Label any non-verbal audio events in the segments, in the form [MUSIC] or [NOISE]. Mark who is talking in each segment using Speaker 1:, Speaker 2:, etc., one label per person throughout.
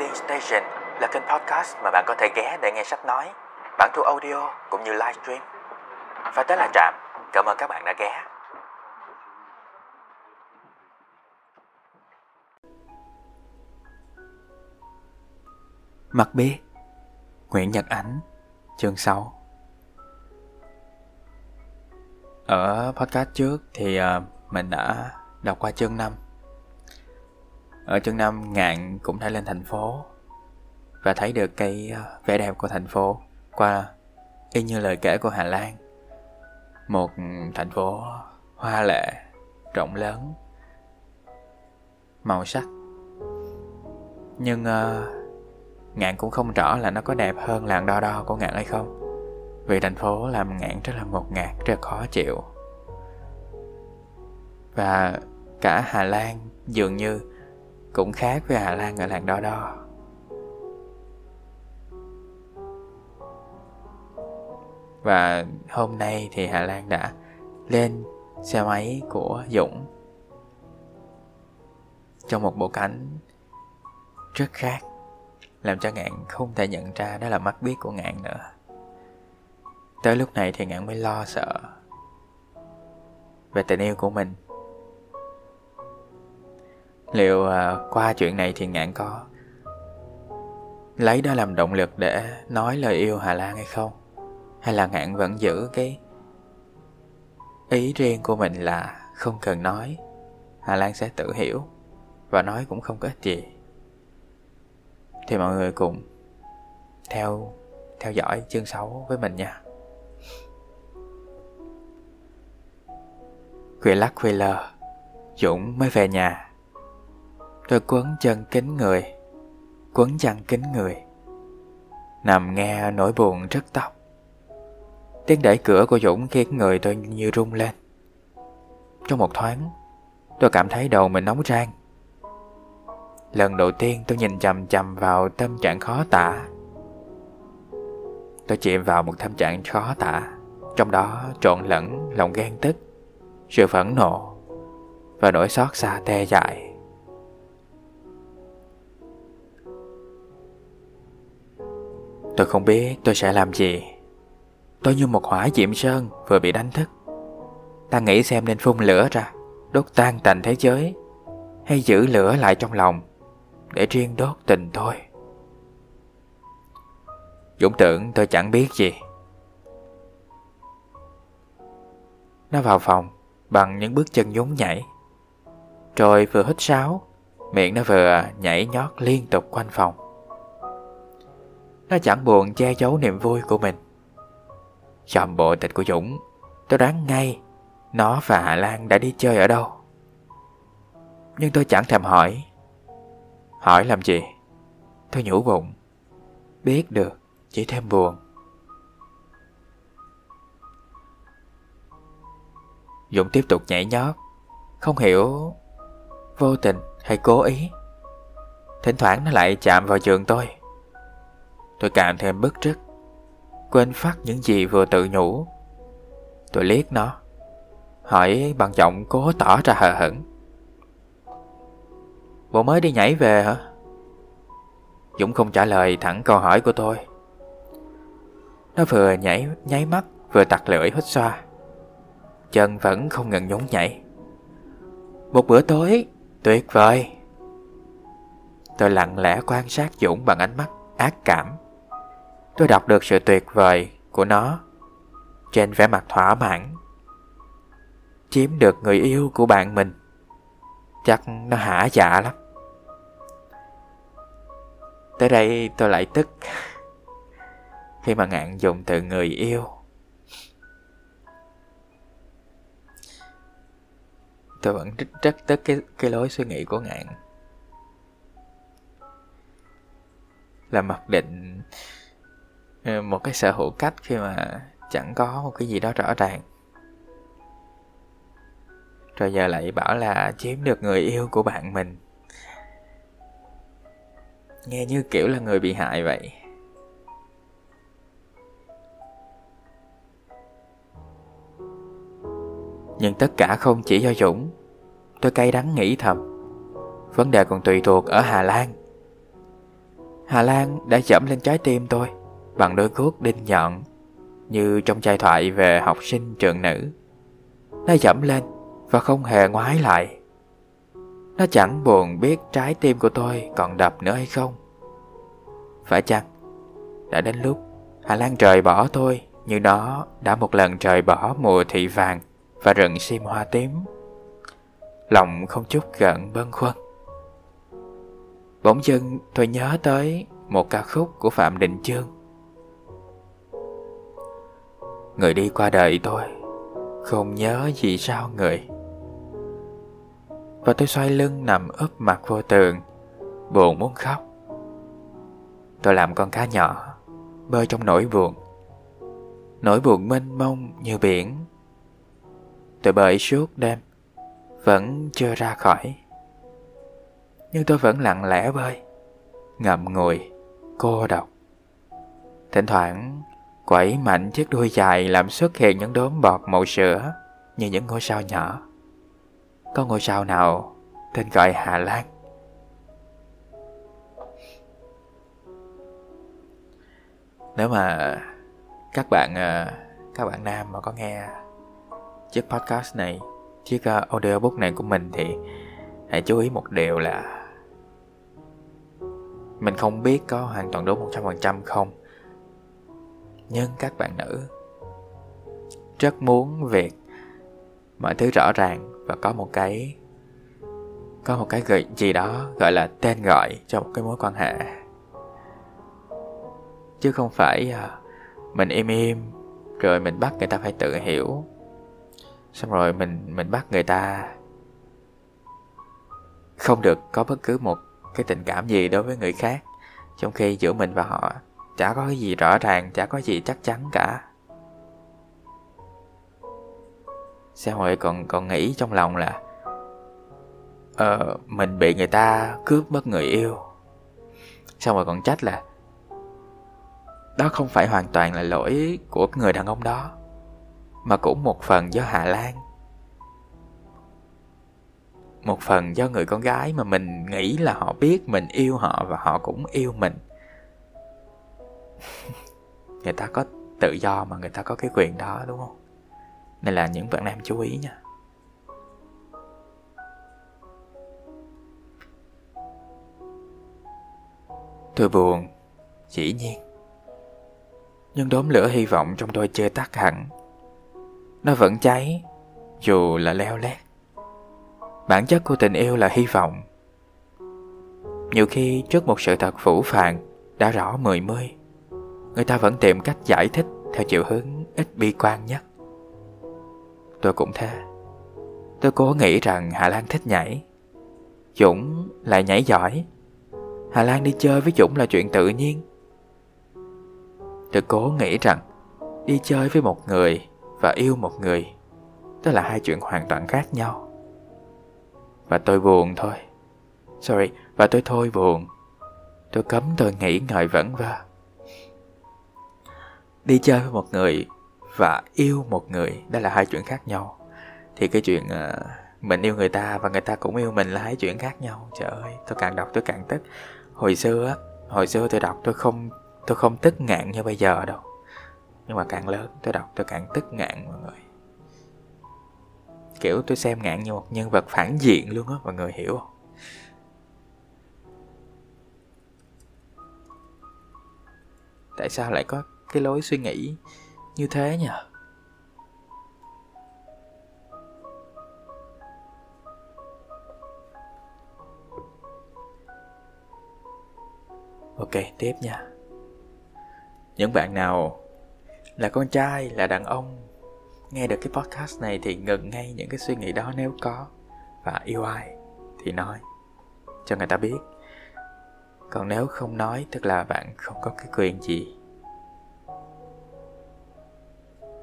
Speaker 1: Reading Station là kênh podcast mà bạn có thể ghé để nghe sách nói, bản thu audio cũng như livestream. Và tới là Trạm, cảm ơn các bạn đã ghé. Mặt B, Nguyễn Nhật Ánh Chương 6 Ở podcast trước thì à, mình đã đọc qua chương 5 ở chương năm Ngạn cũng đã lên thành phố Và thấy được cái ờ, vẻ đẹp của thành phố Qua y như lời kể của Hà Lan. Một thành phố hoa lệ, rộng lớn Màu sắc. Nhưng uh, Ngạn cũng không rõ là nó có đẹp hơn làng đo đo của Ngạn hay không Vì thành phố làm Ngạn rất là ngột ngạt, rất khó chịu. Và cả Hà Lan dường như cũng khác với Hà Lan ở làng đo đo Và hôm nay thì Hà Lan đã lên xe máy của Dũng Trong một bộ cánh rất khác, làm cho ngạn không thể nhận ra đó là mắt biết của ngạn nữa. Tới lúc này thì ngạn mới lo sợ về tình yêu của mình liệu uh, qua chuyện này thì ngạn có lấy đó làm động lực để nói lời yêu hà lan hay không hay là ngạn vẫn giữ cái ý riêng của mình là không cần nói hà lan sẽ tự hiểu và nói cũng không có ích gì thì mọi người cùng theo theo dõi chương 6 với mình nha. Khuya lắc khuya lờ, Dũng mới về nhà. Tôi quấn chân kính người, quấn chân kính người. Nằm nghe nỗi buồn rất tóc. Tiếng đẩy cửa của Dũng khiến người tôi như rung lên. Trong một thoáng, tôi cảm thấy đầu mình nóng rang. Lần đầu tiên tôi nhìn chầm chầm vào tâm trạng khó tả Tôi chìm vào một tâm trạng khó tả Trong đó trộn lẫn lòng ghen tức Sự phẫn nộ Và nỗi xót xa tê dại Tôi không biết tôi sẽ làm gì Tôi như một hỏa diệm sơn vừa bị đánh thức Ta nghĩ xem nên phun lửa ra Đốt tan tành thế giới Hay giữ lửa lại trong lòng để riêng đốt tình thôi. Dũng tưởng tôi chẳng biết gì. Nó vào phòng bằng những bước chân nhún nhảy. Rồi vừa hít sáo, miệng nó vừa nhảy nhót liên tục quanh phòng. Nó chẳng buồn che giấu niềm vui của mình. Trong bộ tịch của Dũng, tôi đoán ngay nó và Hạ Lan đã đi chơi ở đâu. Nhưng tôi chẳng thèm hỏi Hỏi làm gì? Tôi nhủ bụng. Biết được, chỉ thêm buồn. Dũng tiếp tục nhảy nhót, không hiểu vô tình hay cố ý. Thỉnh thoảng nó lại chạm vào giường tôi. Tôi càng thêm bức rứt, quên phát những gì vừa tự nhủ. Tôi liếc nó, hỏi bằng giọng cố tỏ ra hờ hững. Bộ mới đi nhảy về hả? Dũng không trả lời thẳng câu hỏi của tôi. Nó vừa nhảy nháy mắt vừa tặc lưỡi hít xoa. Chân vẫn không ngừng nhún nhảy. Một bữa tối, tuyệt vời. Tôi lặng lẽ quan sát Dũng bằng ánh mắt ác cảm. Tôi đọc được sự tuyệt vời của nó trên vẻ mặt thỏa mãn. Chiếm được người yêu của bạn mình. Chắc nó hả dạ lắm. Tới đây tôi lại tức [LAUGHS] Khi mà ngạn dùng từ người yêu Tôi vẫn rất, rất tức cái, cái lối suy nghĩ của ngạn Là mặc định một cái sở hữu cách khi mà chẳng có một cái gì đó rõ ràng. Rồi giờ lại bảo là chiếm được người yêu của bạn mình. Nghe như kiểu là người bị hại vậy. Nhưng tất cả không chỉ do Dũng. Tôi cay đắng nghĩ thầm. Vấn đề còn tùy thuộc ở Hà Lan. Hà Lan đã dẫm lên trái tim tôi bằng đôi cuốc đinh nhọn như trong trai thoại về học sinh trường nữ. Nó dẫm lên và không hề ngoái lại. Nó chẳng buồn biết trái tim của tôi còn đập nữa hay không. Phải chăng đã đến lúc Hà Lan trời bỏ tôi như nó đã một lần trời bỏ mùa thị vàng và rừng sim hoa tím. Lòng không chút gợn bâng khuâng. Bỗng dưng tôi nhớ tới một ca khúc của Phạm Đình Chương. Người đi qua đời tôi, không nhớ gì sao người. Và tôi xoay lưng nằm úp mặt vô tường, buồn muốn khóc. Tôi làm con cá nhỏ, bơi trong nỗi buồn. Nỗi buồn mênh mông như biển. Tôi bơi suốt đêm, vẫn chưa ra khỏi nhưng tôi vẫn lặng lẽ bơi, ngậm ngùi, cô độc. Thỉnh thoảng, quẩy mạnh chiếc đuôi dài làm xuất hiện những đốm bọt màu sữa như những ngôi sao nhỏ. Có ngôi sao nào tên gọi Hà Lan? Nếu mà các bạn ờ, các bạn nam mà có nghe chiếc podcast này, chiếc ờ, audiobook này của mình thì hãy chú ý một điều là mình không biết có hoàn toàn đúng 100% không nhưng các bạn nữ. Rất muốn việc Mọi thứ rõ ràng Và có một cái, Có một cái gợi gì đó Gọi là tên gọi cho một cái mối quan hệ. Chứ không phải à, Mình im im, Rồi mình bắt người ta phải tự hiểu. Xong rồi mình mình bắt người ta Không được có bất cứ một cái tình cảm gì đối với người khác, trong khi giữa mình và họ chả có cái gì rõ ràng, chả có gì chắc chắn cả. Xã hội còn còn nghĩ trong lòng là ờ mình bị người ta cướp mất người yêu. Xong rồi còn trách là, đó không phải hoàn toàn là lỗi của người đàn ông đó, mà cũng một phần do hà lan. Một phần do người con gái mà mình nghĩ là họ biết mình yêu họ và họ cũng yêu mình người ta có tự do mà người ta có cái quyền đó, đúng không? Nên là những bạn nam chú ý nha. Tôi buồn, dĩ nhiên. Nhưng đốm lửa hy vọng trong tôi chưa tắt hẳn. Nó vẫn cháy, dù là leo lét. Bản chất của tình yêu là hy vọng. Nhiều khi trước một sự thật phủ phàng đã rõ mười mươi người ta vẫn tìm cách giải thích theo chiều hướng ít bi quan nhất. Tôi cũng thế. Tôi cố nghĩ rằng hà lan thích nhảy. Dũng lại nhảy giỏi. Hà lan đi chơi với dũng là chuyện tự nhiên. Tôi cố nghĩ rằng đi chơi với một người và yêu một người đó là hai chuyện hoàn toàn khác nhau. Và tôi buồn thôi. Sorry, và tôi thôi buồn. Tôi cấm tôi nghĩ ngợi vẩn vơ. Đi chơi với một người Và yêu một người Đó là hai chuyện khác nhau. Thì cái chuyện uh, mình yêu người ta Và người ta cũng yêu mình là hai chuyện khác nhau. Trời ơi, tôi càng đọc tôi càng tức. Hồi xưa á Hồi xưa tôi đọc tôi không Tôi không tức ngạn như bây giờ đâu. Nhưng mà càng lớn tôi đọc tôi càng tức ngạn mọi người. Kiểu tôi xem ngạn như một nhân vật phản diện luôn á mọi người hiểu không? Tại sao lại có cái lối suy nghĩ như thế nhỉ? Ok, tiếp nha. Những bạn nào là con trai, là đàn ông, nghe được cái podcast này thì ngừng ngay những cái suy nghĩ đó nếu có và yêu ai thì nói cho người ta biết. Còn nếu không nói, tức là bạn không có cái quyền gì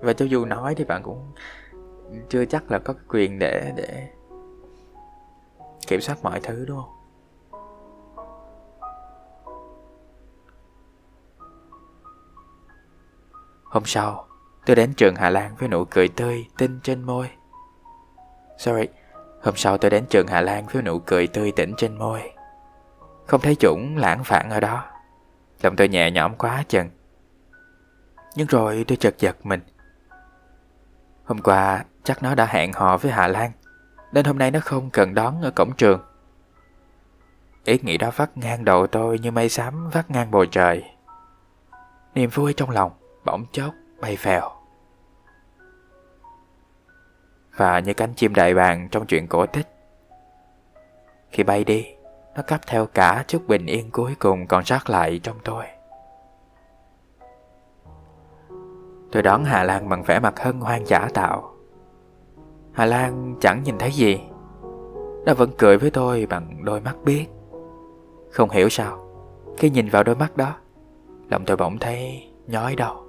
Speaker 1: và cho dù nói thì bạn cũng chưa chắc là có quyền để để kiểm soát mọi thứ đúng không hôm sau Tôi đến trường Hà Lan với nụ cười tươi, tinh trên môi. Sorry, hôm sau tôi đến trường Hà Lan với nụ cười tươi tỉnh trên môi. Không thấy chủng lãng phản ở đó. Lòng tôi nhẹ nhõm quá chừng Nhưng rồi tôi chợt giật mình Hôm qua, chắc nó đã hẹn hò với Hà Lan, Nên hôm nay nó không cần đón ở cổng trường. Ý nghĩ đó vắt ngang đầu tôi như mây xám vắt ngang bầu trời. Niềm vui trong lòng bỗng chốc bay phèo. Và như cánh chim đại bàng trong chuyện cổ tích. Khi bay đi, Nó cắp theo cả chút bình yên cuối cùng còn sót lại trong tôi. Tôi đón Hà Lan bằng vẻ mặt hân hoan giả tạo. Hà Lan chẳng nhìn thấy gì. Nó vẫn cười với tôi bằng đôi mắt biết Không hiểu sao, Khi nhìn vào đôi mắt đó, Lòng tôi bỗng thấy nhói đầu.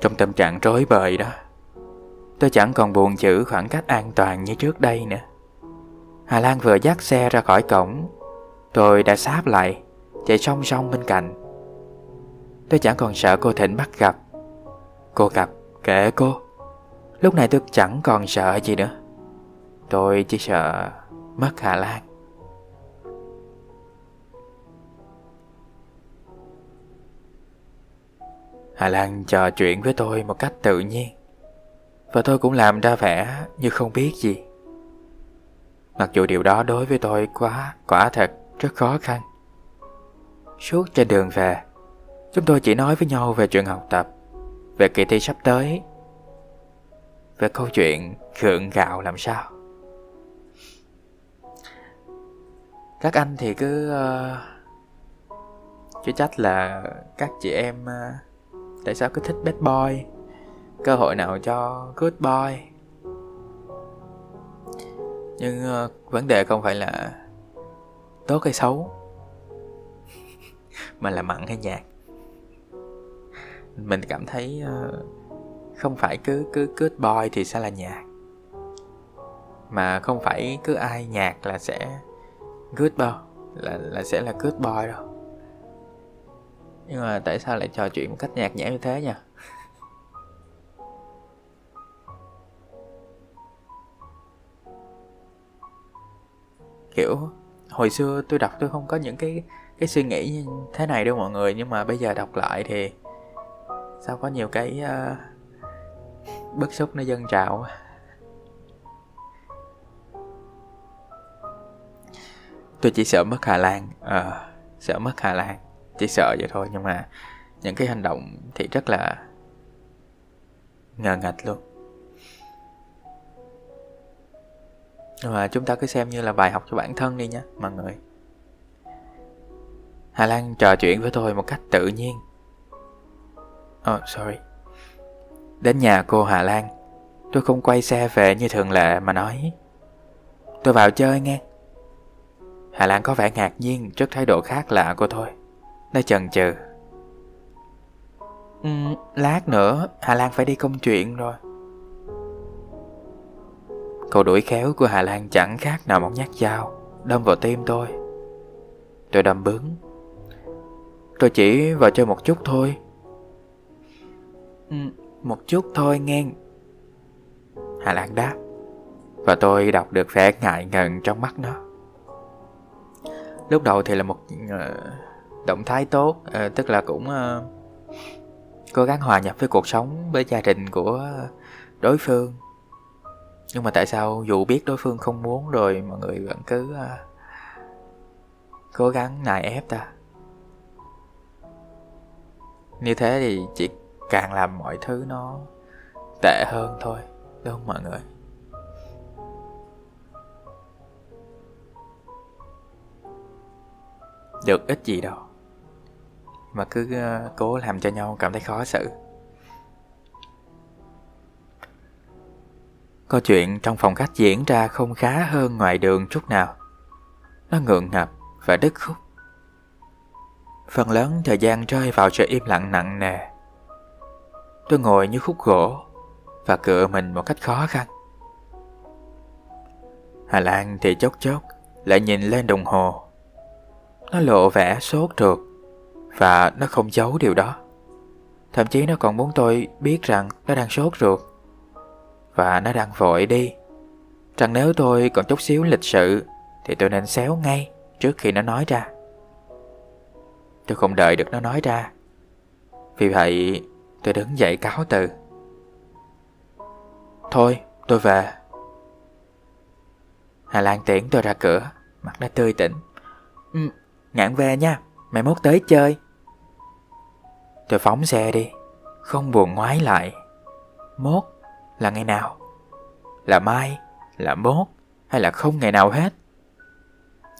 Speaker 1: Trong tâm trạng rối bời đó, Tôi chẳng còn buồn chữ khoảng cách an toàn như trước đây nữa. Hà Lan vừa dắt xe ra khỏi cổng, Tôi đã sáp lại, Chạy song song bên cạnh. Tôi chẳng còn sợ cô Thịnh bắt gặp, Cô gặp kể cô. Lúc này tôi chẳng còn sợ gì nữa. Tôi chỉ sợ mất Hà Lan. Hà Lan trò chuyện với tôi một cách tự nhiên. Và tôi cũng làm ra vẻ như không biết gì. Mặc dù điều đó đối với tôi quá, quả thật rất khó khăn. Suốt trên đường về Chúng tôi chỉ nói với nhau về chuyện học tập Về kỳ thi sắp tới Về câu chuyện gượng gạo làm sao. Các anh thì cứ ờ, uh, Chứ trách là các chị em uh, tại sao cứ thích bad boy? Cơ hội nào cho good boy? Nhưng uh, vấn đề không phải là tốt hay xấu [LAUGHS] mà là mặn hay nhạt. Mình cảm thấy uh, không phải cứ cứ good boy thì sẽ là nhạt mà không phải cứ ai nhạt là sẽ good boy là là sẽ là good boy đâu nhưng mà tại sao lại trò chuyện một cách nhạt nhẽo như thế nhỉ? Kiểu hồi xưa tôi đọc tôi không có những cái cái suy nghĩ như thế này đâu mọi người. Nhưng mà bây giờ đọc lại thì sao có nhiều cái uh, bức xúc nó dâng trào tôi chỉ sợ mất hà lan à, sợ mất hà lan chỉ sợ vậy thôi, nhưng mà những cái hành động thì rất là ngờ ngạch luôn. Nhưng mà chúng ta cứ xem như là bài học cho bản thân đi nhé, mọi người. Hà Lan trò chuyện với tôi một cách tự nhiên. Oh sorry. Đến nhà cô Hà Lan. Tôi không quay xe về như thường lệ mà nói. Tôi vào chơi nghe. Hà Lan có vẻ ngạc nhiên trước thái độ khác lạ của tôi nó chần chừ. Ừ, Lát nữa Hà Lan phải đi công chuyện rồi. Câu đuổi khéo của Hà Lan chẳng khác nào một nhát dao Đâm vào tim tôi. Tôi đâm bướng. Tôi chỉ vào chơi một chút thôi. Ừ, Một chút thôi nghe. Hà Lan đáp. Và tôi đọc được vẻ ngại ngần trong mắt nó. Lúc đầu thì là một uh, động thái tốt à, tức là cũng à, cố gắng hòa nhập với cuộc sống với gia đình của đối phương. Nhưng mà tại sao dù biết đối phương không muốn rồi mọi người vẫn cứ à, cố gắng nài ép ta? Như thế thì chỉ càng làm mọi thứ nó tệ hơn thôi đúng không mọi người? Được ít gì đâu mà cứ ờ, cố làm cho nhau cảm thấy khó xử. Câu chuyện trong phòng khách diễn ra không khá hơn ngoài đường chút nào. Nó ngượng ngập và đứt khúc. Phần lớn thời gian rơi vào sự im lặng nặng nề. Tôi ngồi như khúc gỗ và cựa mình một cách khó khăn. Hà lan thì chốc chốc lại nhìn lên đồng hồ. Nó lộ vẻ sốt ruột và nó không giấu điều đó. Thậm chí nó còn muốn tôi biết rằng nó đang sốt ruột và nó đang vội đi. Rằng nếu tôi còn chút xíu lịch sự thì tôi nên xéo ngay trước khi nó nói ra. Tôi không đợi được nó nói ra. Vì vậy tôi đứng dậy cáo từ. Thôi, tôi về. Hà Lan tiễn tôi ra cửa, mặt nó tươi tỉnh. Ừ, ngạn về nha, mày mốt tới chơi. Tôi phóng xe đi, không buồn ngoái lại. Mốt là ngày nào? Là mai, là mốt, hay là không ngày nào hết?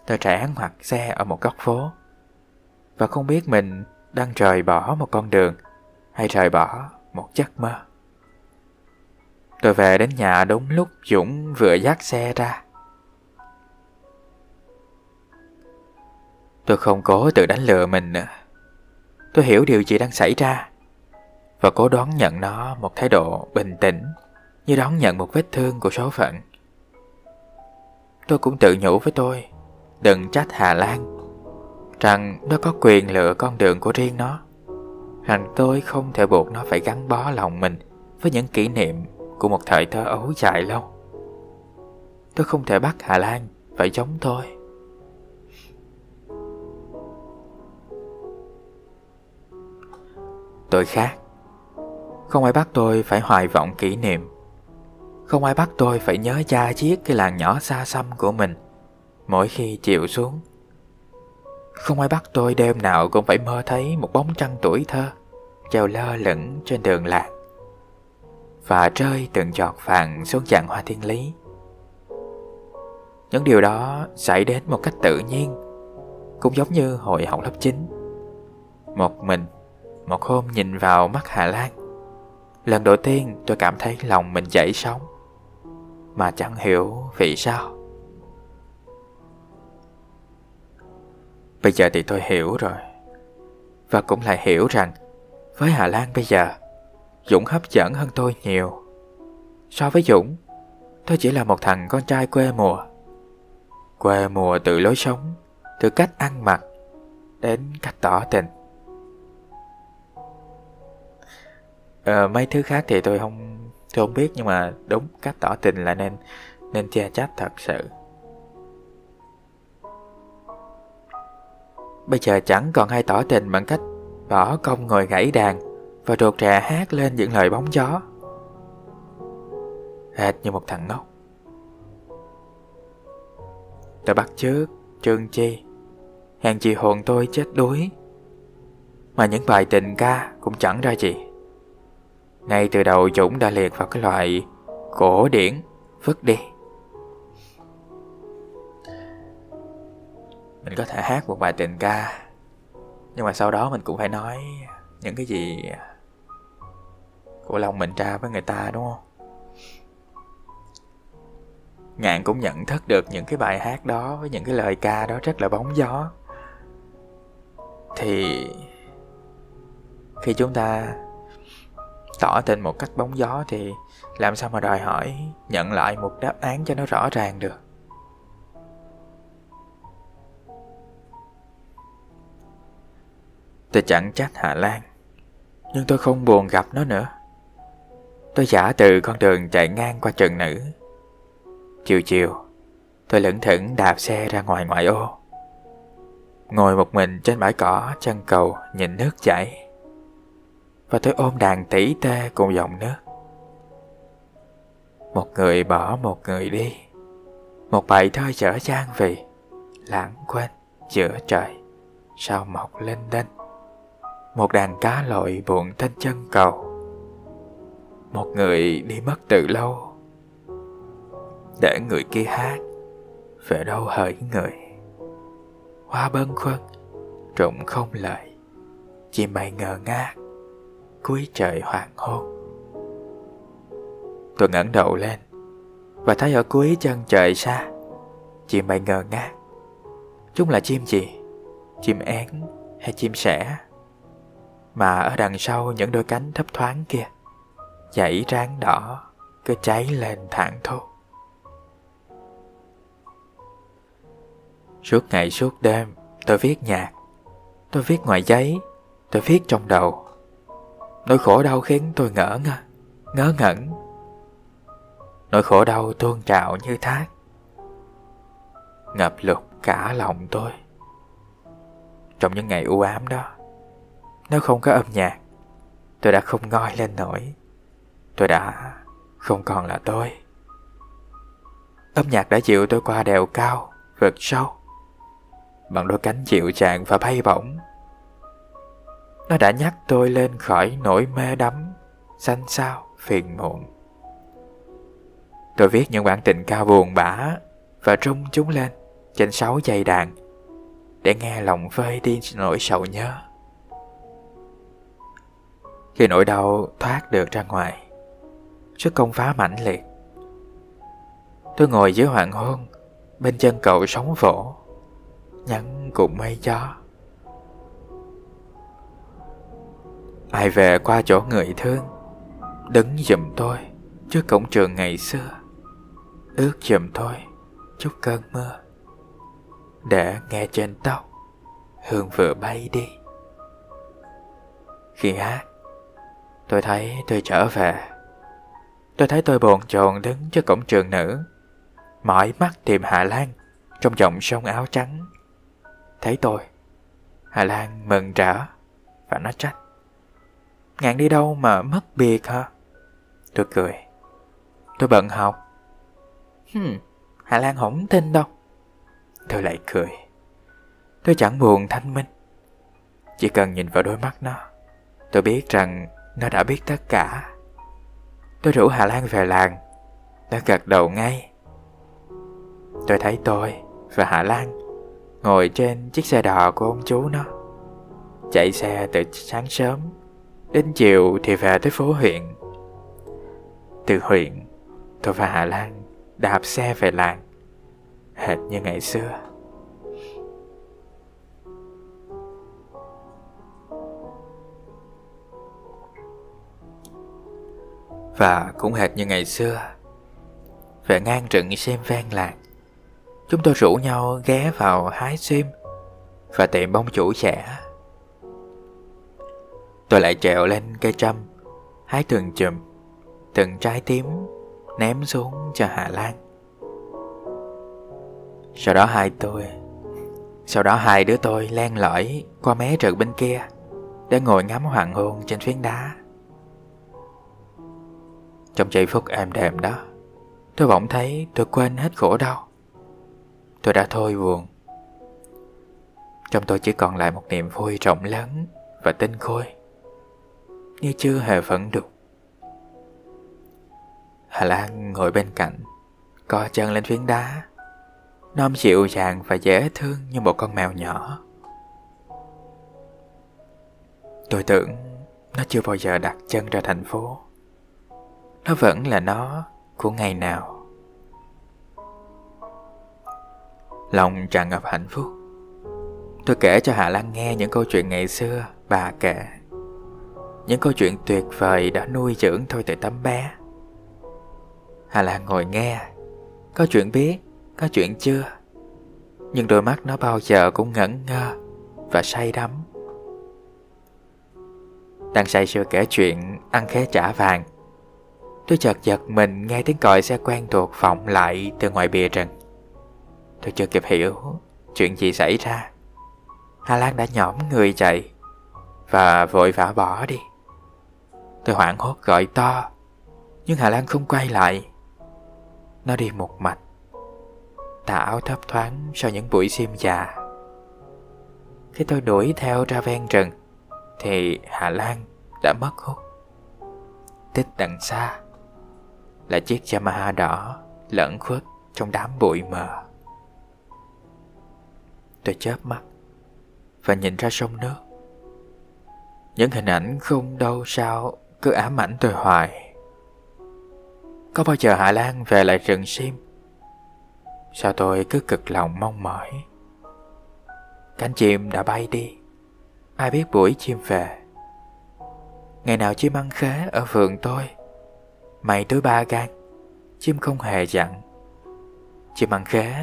Speaker 1: Tôi trẻ hoặc xe ở một góc phố và không biết mình đang rời bỏ một con đường hay rời bỏ một giấc mơ. Tôi về đến nhà đúng lúc Dũng vừa dắt xe ra. Tôi không cố tự đánh lừa mình nữa. Tôi hiểu điều gì đang xảy ra và cố đón nhận nó một thái độ bình tĩnh, như đón nhận một vết thương của số phận. Tôi cũng tự nhủ với tôi, đừng trách Hà Lan, rằng nó có quyền lựa con đường của riêng nó, rằng tôi không thể buộc nó phải gắn bó lòng mình với những kỷ niệm của một thời thơ ấu dài lâu. Tôi không thể bắt Hà Lan phải giống tôi. Tôi khác. Không ai bắt tôi phải hoài vọng kỷ niệm. Không ai bắt tôi phải nhớ cha chiếc cái làng nhỏ xa xăm của mình mỗi khi chiều xuống. Không ai bắt tôi đêm nào cũng phải mơ thấy một bóng trăng tuổi thơ treo lơ lửng trên đường làng và rơi từng giọt vàng xuống dạng hoa thiên lý. Những điều đó xảy đến một cách tự nhiên, cũng giống như hồi học lớp 9. Một mình, một hôm nhìn vào mắt Hà Lan, lần đầu tiên tôi cảm thấy lòng mình chảy sóng, mà chẳng hiểu vì sao. Bây giờ thì tôi hiểu rồi, và cũng lại hiểu rằng với Hà Lan bây giờ, Dũng hấp dẫn hơn tôi nhiều. So với Dũng, tôi chỉ là một thằng con trai quê mùa. Quê mùa từ lối sống, từ cách ăn mặc, đến cách tỏ tình. Ờ, mấy thứ khác thì tôi không tôi không biết nhưng mà đúng cách tỏ tình là nên nên che chắn thật sự. Bây giờ chẳng còn ai tỏ tình bằng cách bỏ công ngồi gãy đàn và ruột rè hát lên những lời bóng gió. Hệt như một thằng ngốc. Tôi bắt chước Trương Chi, hàng chị hồn tôi chết đuối. Mà những bài tình ca cũng chẳng ra gì. Ngay từ đầu Dũng đã liệt vào cái loại cổ điển, vứt đi. Mình có thể hát một bài tình ca, Nhưng mà sau đó mình cũng phải nói những cái gì của lòng mình ra với người ta, đúng không ngạn cũng nhận thức được những cái bài hát đó với những cái lời ca đó rất là bóng gió thì khi chúng ta tỏ tình một cách bóng gió thì làm sao mà đòi hỏi nhận lại một đáp án cho nó rõ ràng được? Tôi chẳng trách hà lan, nhưng tôi không buồn gặp nó nữa. Tôi giả từ con đường chạy ngang qua trần nữ. Chiều chiều, Tôi lững thững đạp xe ra ngoài ngoại ô. Ngồi một mình trên bãi cỏ chân cầu nhìn nước chảy. Và tôi ôm đàn tỷ tê cùng dòng nước. Một người bỏ một người đi. Một bài thơ chở trang vì Lãng quên giữa trời Sao mọc lên đênh Một đàn cá lội buồn trên chân cầu. Một người đi mất từ lâu. Để người kia hát về đâu hỡi người. Hoa bâng khuâng, trụng không lời, chim bay ngờ ngác cuối trời hoàng hôn. Tôi ngẩng đầu lên và thấy ở cuối chân trời xa chim bay ngờ ngác. Chúng là chim gì? Chim én hay chim sẻ? Mà ở đằng sau những đôi cánh thấp thoáng kia, dãy ráng đỏ cứ cháy lên thẳng thốt Suốt ngày suốt đêm, tôi viết nhạc, Tôi viết ngoài giấy, Tôi viết trong đầu. Nỗi khổ đau khiến tôi ngỡ ngơ Ngớ ngẩn. Nỗi khổ đau tuôn trào như thác, Ngập lụt cả lòng tôi. Trong những ngày u ám đó Nếu không có âm nhạc, Tôi đã không ngoi lên nổi, Tôi đã không còn là tôi. Âm nhạc đã chịu tôi qua đèo cao, Vượt sâu. Bằng đôi cánh chịu dàng và bay bổng nó đã nhắc tôi lên khỏi nỗi mê đắm Xanh xao, phiền muộn. Tôi viết những bản tình ca buồn bã Và trung chúng lên Trên sáu dây đàn Để nghe lòng vơi đi nỗi sầu nhớ. Khi nỗi đau thoát được ra ngoài Sức công phá mãnh liệt. Tôi ngồi dưới hoàng hôn Bên chân cầu sóng vỗ Nhắn cùng mây gió. Ai về qua chỗ người thương Đứng giùm tôi Trước cổng trường ngày xưa. Ước giùm tôi Chút cơn mưa. Để nghe trên tóc Hương vừa bay đi. Khi hát Tôi thấy tôi trở về. Tôi thấy tôi bồn chồn đứng trước cổng trường nữ. Mỏi mắt tìm Hà Lan trong dòng sông áo trắng. Thấy tôi, Hà Lan mừng rỡ và nó trách. Ngạn đi đâu mà mất biệt hả? Tôi cười. Tôi bận học. Hmm, Hà Lan không tin đâu. Tôi lại cười. Tôi chẳng buồn thanh minh. Chỉ cần nhìn vào đôi mắt nó, tôi biết rằng nó đã biết tất cả. Tôi rủ Hà Lan về làng. Nó gật đầu ngay. Tôi thấy tôi và hà Lan ngồi trên chiếc xe đò của ông chú nó. Chạy xe từ sáng sớm, đến chiều thì về tới phố huyện. Từ huyện, tôi và Hà Lan đạp xe về làng, hệt như ngày xưa. Và cũng hệt như ngày xưa Về ngang rừng xem ven làng Chúng tôi rủ nhau ghé vào hái sim Và tiệm bông chủ trẻ Tôi lại trèo lên cây trăm Hái từng chùm, Từng trái tím Ném xuống cho Hà Lan. Sau đó hai tôi, Sau đó hai đứa tôi len lỏi Qua mé trượt bên kia Để ngồi ngắm hoàng hôn trên phiến đá. Trong giây phút êm đềm đó, Tôi bỗng thấy tôi quên hết khổ đau. Tôi đã thôi buồn. Trong tôi chỉ còn lại một niềm vui rộng lớn Và tinh khôi. Như chưa hề vẫn đục Hà Lan ngồi bên cạnh, Co chân lên phiến đá non dịu dàng và dễ thương như một con mèo nhỏ. Tôi tưởng nó chưa bao giờ đặt chân ra thành phố. Nó vẫn là nó của ngày nào. Lòng tràn ngập hạnh phúc. Tôi kể cho Hà Lan nghe những câu chuyện ngày xưa bà kể. Những câu chuyện tuyệt vời đã nuôi dưỡng tôi từ tấm bé. Hà Lan ngồi nghe. Có chuyện biết, có chuyện chưa? Nhưng đôi mắt nó bao giờ cũng ngẩn ngơ Và say đắm. Đang say sưa kể chuyện ăn khế trả vàng. Tôi chợt giật mình nghe tiếng còi xe quen thuộc vọng lại từ ngoài bìa rừng. Tôi chưa kịp hiểu chuyện gì xảy ra. Hà Lan đã nhõm người chạy Và vội vã bỏ đi. Tôi hoảng hốt gọi to, Nhưng Hà Lan không quay lại. Nó đi một mạch, Tà áo thấp thoáng sau những buổi xiêm già. Khi tôi đuổi theo ra ven rừng, Thì Hà Lan đã mất hút. Tích đằng xa Là chiếc Yamaha đỏ lẫn khuất trong đám bụi mờ. Tôi chớp mắt Và nhìn ra sông nước. Những hình ảnh không đâu sao cứ ám ảnh tôi hoài. Có bao giờ Hạ Lan về lại rừng sim Sao tôi cứ cực lòng mong mỏi? Cánh chim đã bay đi, Ai biết buổi chim về. Ngày nào chim ăn khế ở vườn tôi, Mày tới ba gan, Chim không hề dặn. Chim ăn khế,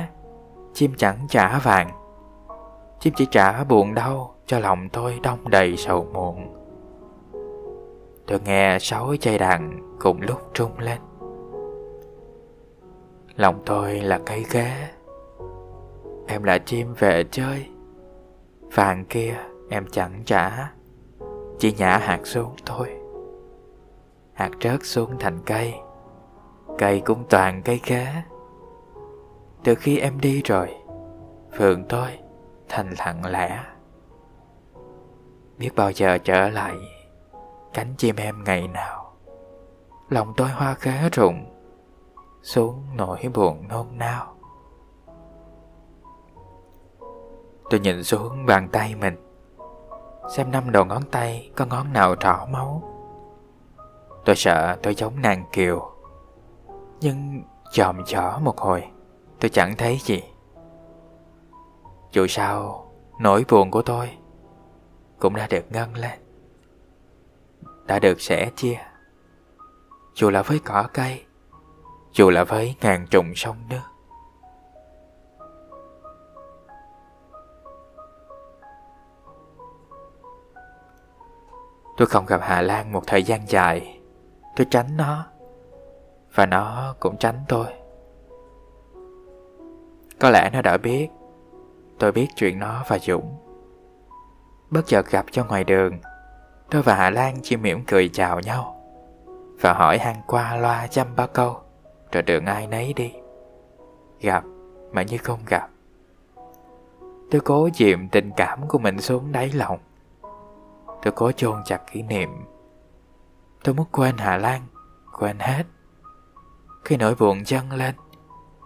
Speaker 1: Chim chẳng trả vàng, Chim chỉ trả buồn đau Cho lòng tôi đông đầy sầu muộn. Tôi nghe sáu chai đàn Cùng lúc trung lên. Lòng tôi là cây ghé Em là chim về chơi. Vàng kia em chẳng trả. Chỉ nhả hạt xuống thôi. Hạt rớt xuống thành cây. Cây cũng toàn cây ghé Từ khi em đi rồi phượng tôi thành lặng lẽ. Biết bao giờ trở lại Cánh chim em ngày nào. Lòng tôi hoa khế rụng, Xuống nỗi buồn nôn nao. Tôi nhìn xuống bàn tay mình, Xem năm đầu ngón tay có ngón nào trỏ máu. Tôi sợ tôi giống nàng kiều, Nhưng chòm chỏ một hồi, Tôi chẳng thấy gì. Dù sao, Nỗi buồn của tôi Cũng đã được ngân lên. Đã được sẻ chia. Dù là với cỏ cây, Dù là với ngàn trùng sông nước. Tôi không gặp Hà Lan một thời gian dài. Tôi tránh nó, Và nó cũng tránh tôi. Có lẽ nó đã biết, Tôi biết chuyện nó và Dũng. Bất chợt gặp cho ngoài đường Tôi và Hà Lan chỉ mỉm cười chào nhau Và hỏi han qua loa chăm ba câu. Rồi đường ai nấy đi. Gặp mà như không gặp. Tôi cố chìm tình cảm của mình xuống đáy lòng. Tôi cố chôn chặt kỷ niệm. Tôi muốn quên Hà Lan, Quên hết. Khi nỗi buồn dâng lên,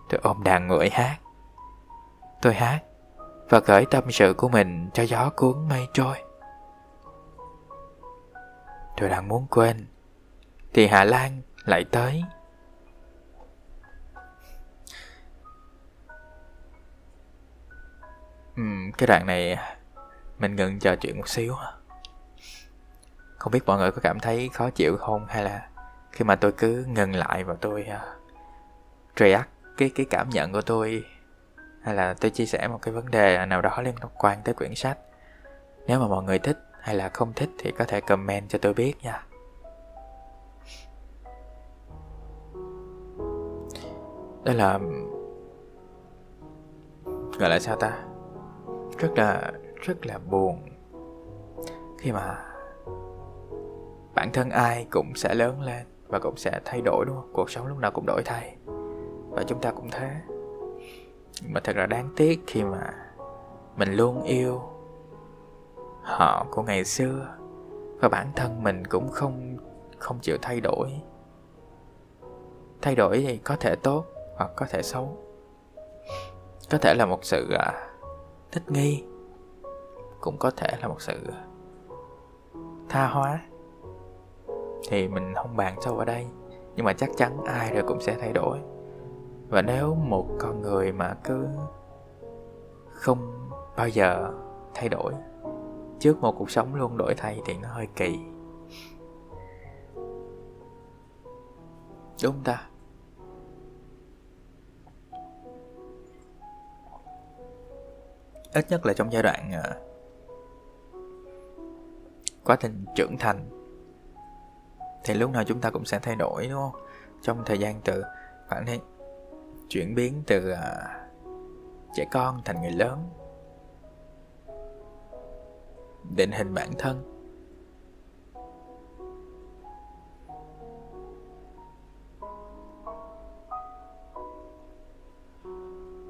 Speaker 1: Tôi ôm đàn ngửi hát. Tôi hát Và gửi tâm sự của mình cho gió cuốn mây trôi. Tôi đang muốn quên. Thì Hà Lan lại tới. Uhm, Cái đoạn này Mình ngừng trò chuyện một xíu. Không biết mọi người có cảm thấy khó chịu không hay là khi mà tôi cứ ngừng lại và tôi uh, react cái cái cảm nhận của tôi hay là tôi chia sẻ một cái vấn đề nào đó liên quan tới quyển sách. Nếu mà mọi người thích hay là không thích thì có thể comment cho tôi biết nha. Đây là, gọi là sao ta? Rất là rất là buồn khi mà bản thân ai cũng sẽ lớn lên và cũng sẽ thay đổi, đúng không? Cuộc sống lúc nào cũng đổi thay và chúng ta cũng thế. Nhưng mà thật là đáng tiếc khi mà mình luôn yêu họ của ngày xưa, và bản thân mình cũng không không chịu thay đổi. Thay đổi thì có thể tốt hoặc có thể xấu. Có thể là một sự à, thích nghi, cũng có thể là một sự à, tha hóa. Thì mình không bàn sâu ở đây, nhưng mà chắc chắn ai rồi cũng sẽ thay đổi. Và nếu một con người mà cứ không bao giờ thay đổi trước một cuộc sống luôn đổi thay thì nó hơi kỳ. Đúng ta? Ít nhất là trong giai đoạn ờ, quá trình trưởng thành thì lúc nào chúng ta cũng sẽ thay đổi, đúng không? Trong thời gian từ khoảng thế chuyển biến từ ờ, trẻ con thành người lớn định hình bản thân.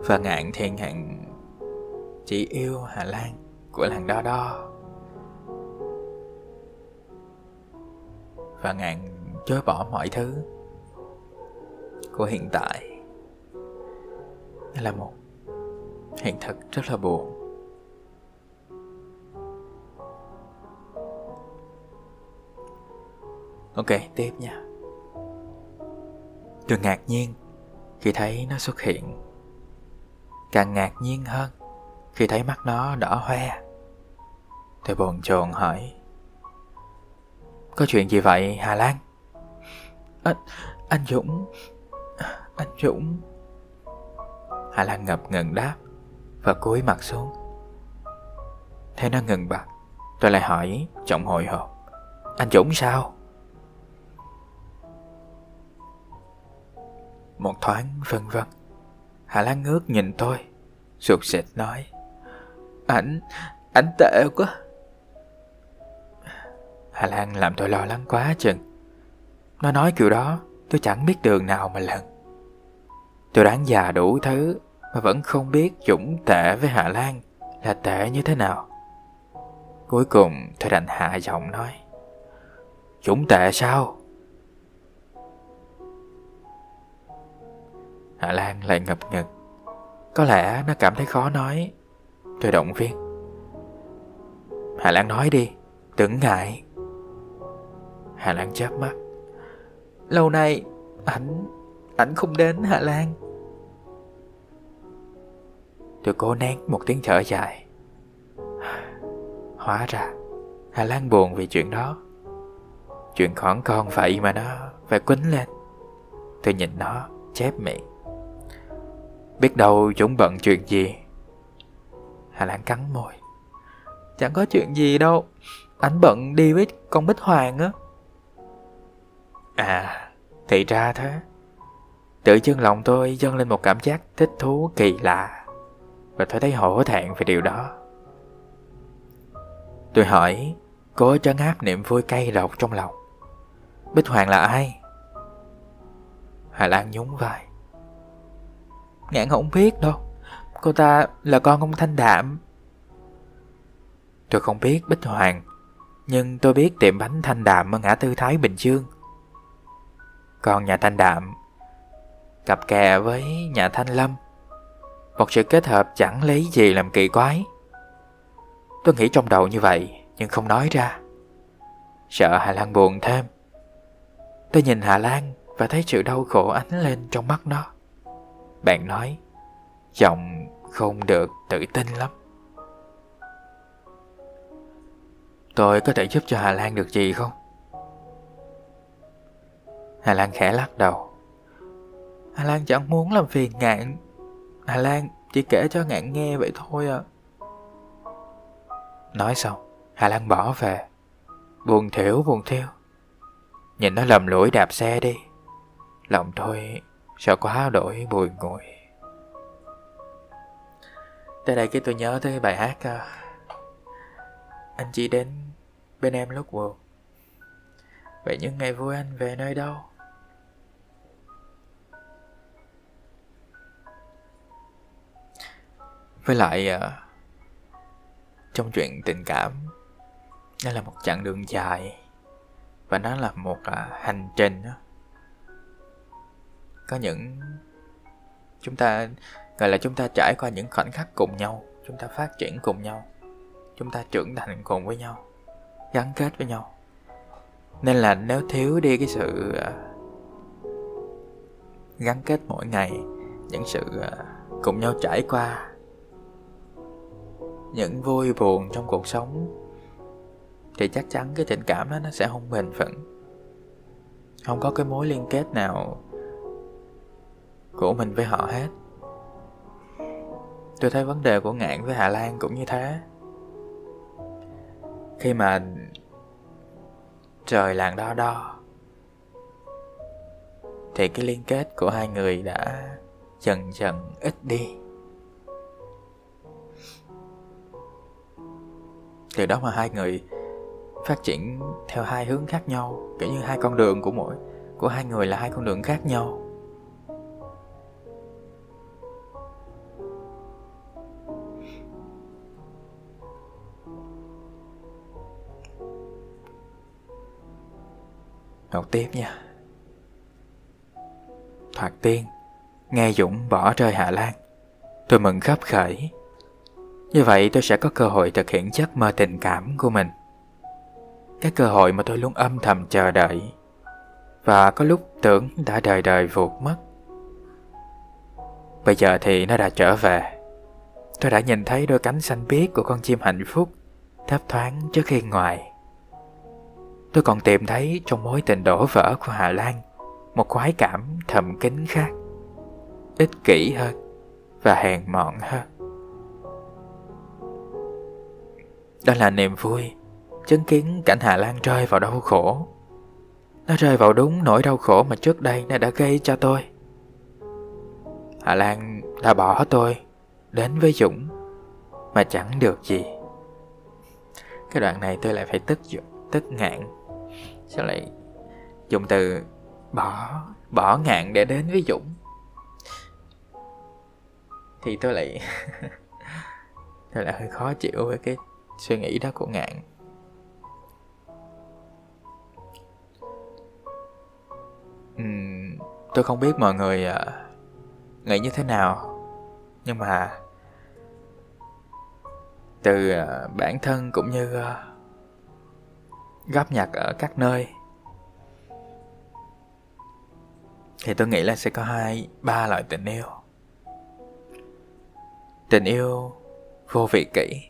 Speaker 1: Và ngạn thì ngạn chỉ yêu Hà Lan của làng đo đo. Và ngàn chối bỏ mọi thứ của hiện tại. Là một hiện thực rất là buồn. Ok tiếp nha tôi ngạc nhiên khi thấy nó xuất hiện càng ngạc nhiên hơn khi thấy mắt nó đỏ hoe tôi bồn chồn hỏi có chuyện gì vậy Hà Lan? Anh, anh Dũng Anh Dũng Hà Lan ngập ngừng đáp và cúi mặt xuống. Thế nó ngừng bặt, tôi lại hỏi giọng hồi hộp. Anh Dũng sao? Một thoáng vân vân. Hà Lan ngước nhìn tôi, sụt sệt nói. Anh, anh tệ quá. Hà Lan làm tôi lo lắng quá chừng. Nó nói kiểu đó, tôi chẳng biết đường nào mà lần. Tôi đoán già đủ thứ mà vẫn không biết Dũng tệ với Hà Lan là tệ như thế nào. Cuối cùng tôi đành hạ giọng nói. Dũng tệ sao? Hạ Lan lại ngập ngừng. Có lẽ nó cảm thấy khó nói. Tôi động viên. Hạ Lan nói đi, đừng ngại. Hà Lan chớp mắt. Lâu nay, ảnh, ảnh không đến Hà Lan. Tôi cố nén một tiếng thở dài. Hóa ra, Hà Lan buồn vì chuyện đó. Chuyện khoảng con vậy mà nó phải quýnh lên. Tôi nhìn nó, chép miệng. Biết đâu chúng bận chuyện gì. Hà Lan cắn môi. Chẳng có chuyện gì đâu. Anh bận đi với con Bích Hoàng á. À, thì ra thế. Tự chân lòng tôi dâng lên một cảm giác thích thú kỳ lạ và tôi thấy hổ thẹn về điều đó. Tôi hỏi, cố trấn áp niềm vui cay độc trong lòng. Bích Hoàng là ai? Hà Lan nhún vai. Ngạn không biết đâu, cô ta là con ông Thanh Đạm. Tôi không biết Bích Hoàng, nhưng tôi biết tiệm bánh Thanh Đạm ở ngã tư Thái Bình Dương. Còn nhà Thanh Đạm cặp kè với nhà Thanh Lâm. Một sự kết hợp chẳng lấy gì làm kỳ quái. Tôi nghĩ trong đầu như vậy Nhưng không nói ra. Sợ Hà Lan buồn thêm. Tôi nhìn Hà Lan Và thấy sự đau khổ ánh lên trong mắt nó. Bạn nói Giọng không được tự tin lắm. Tôi có thể giúp cho Hà Lan được gì không? Hà Lan khẽ lắc đầu. Hà Lan chẳng muốn làm phiền ngạn. Hà Lan chỉ kể cho ngạn nghe vậy thôi à. Nói xong, Hà Lan bỏ về. Buồn thiểu, buồn thiêu Nhìn nó lầm lũi đạp xe đi. Lòng tôi sợ quá đổi bùi ngùi? Tới đây cái tôi nhớ tới bài hát ờ, Anh chỉ đến bên em lúc buồn. Vậy những ngày vui anh về nơi đâu? Với lại ờ, trong chuyện tình cảm, nó là một chặng đường dài và nó là một ờ, hành trình đó có những chúng ta, gọi là chúng ta trải qua những khoảnh khắc cùng nhau, chúng ta phát triển cùng nhau, chúng ta trưởng thành cùng với nhau, gắn kết với nhau. Nên là nếu thiếu đi cái sự à, gắn kết mỗi ngày, những sự à, cùng nhau trải qua, những vui buồn trong cuộc sống, thì chắc chắn cái tình cảm đó nó sẽ không bền vững. Không có cái mối liên kết nào của mình với họ hết. Tôi thấy vấn đề của ngạn với hà lan cũng như thế. Khi mà trời làng đo đo, thì cái liên kết của hai người đã dần dần ít đi. Từ đó mà hai người phát triển theo hai hướng khác nhau, kiểu như hai con đường của mỗi, của hai người là hai con đường khác nhau. Đọc tiếp nha Thoạt tiên, Nghe Dũng bỏ rơi Hạ Lan Tôi mừng khắp khởi như vậy tôi sẽ có cơ hội thực hiện giấc mơ tình cảm của mình. Cái cơ hội mà tôi luôn âm thầm chờ đợi. Và có lúc tưởng đã đời đời vụt mất. Bây giờ thì nó đã trở về. Tôi đã nhìn thấy đôi cánh xanh biếc của con chim hạnh phúc thấp thoáng trước khi ngoài. Tôi còn tìm thấy trong mối tình đổ vỡ của Hà Lan một khoái cảm thầm kín khác, ích kỷ hơn và hèn mọn hơn. Đó là niềm vui Chứng kiến cảnh Hà Lan rơi vào đau khổ. Nó rơi vào đúng nỗi đau khổ mà trước đây nó đã gây cho tôi. Hà Lan đã bỏ tôi Đến với Dũng Mà chẳng được gì. Cái đoạn này tôi lại phải tức tức ngạn. Sao lại dùng từ bỏ bỏ ngạn để đến với Dũng? Thì tôi lại [LAUGHS] tôi lại hơi khó chịu với cái suy nghĩ đó của ngạn. Uhm, tôi không biết mọi người uh, nghĩ như thế nào nhưng mà từ uh, bản thân cũng như uh, góp nhặt ở các nơi. Thì tôi nghĩ là sẽ có hai, ba loại tình yêu. Tình yêu vô vị kỷ,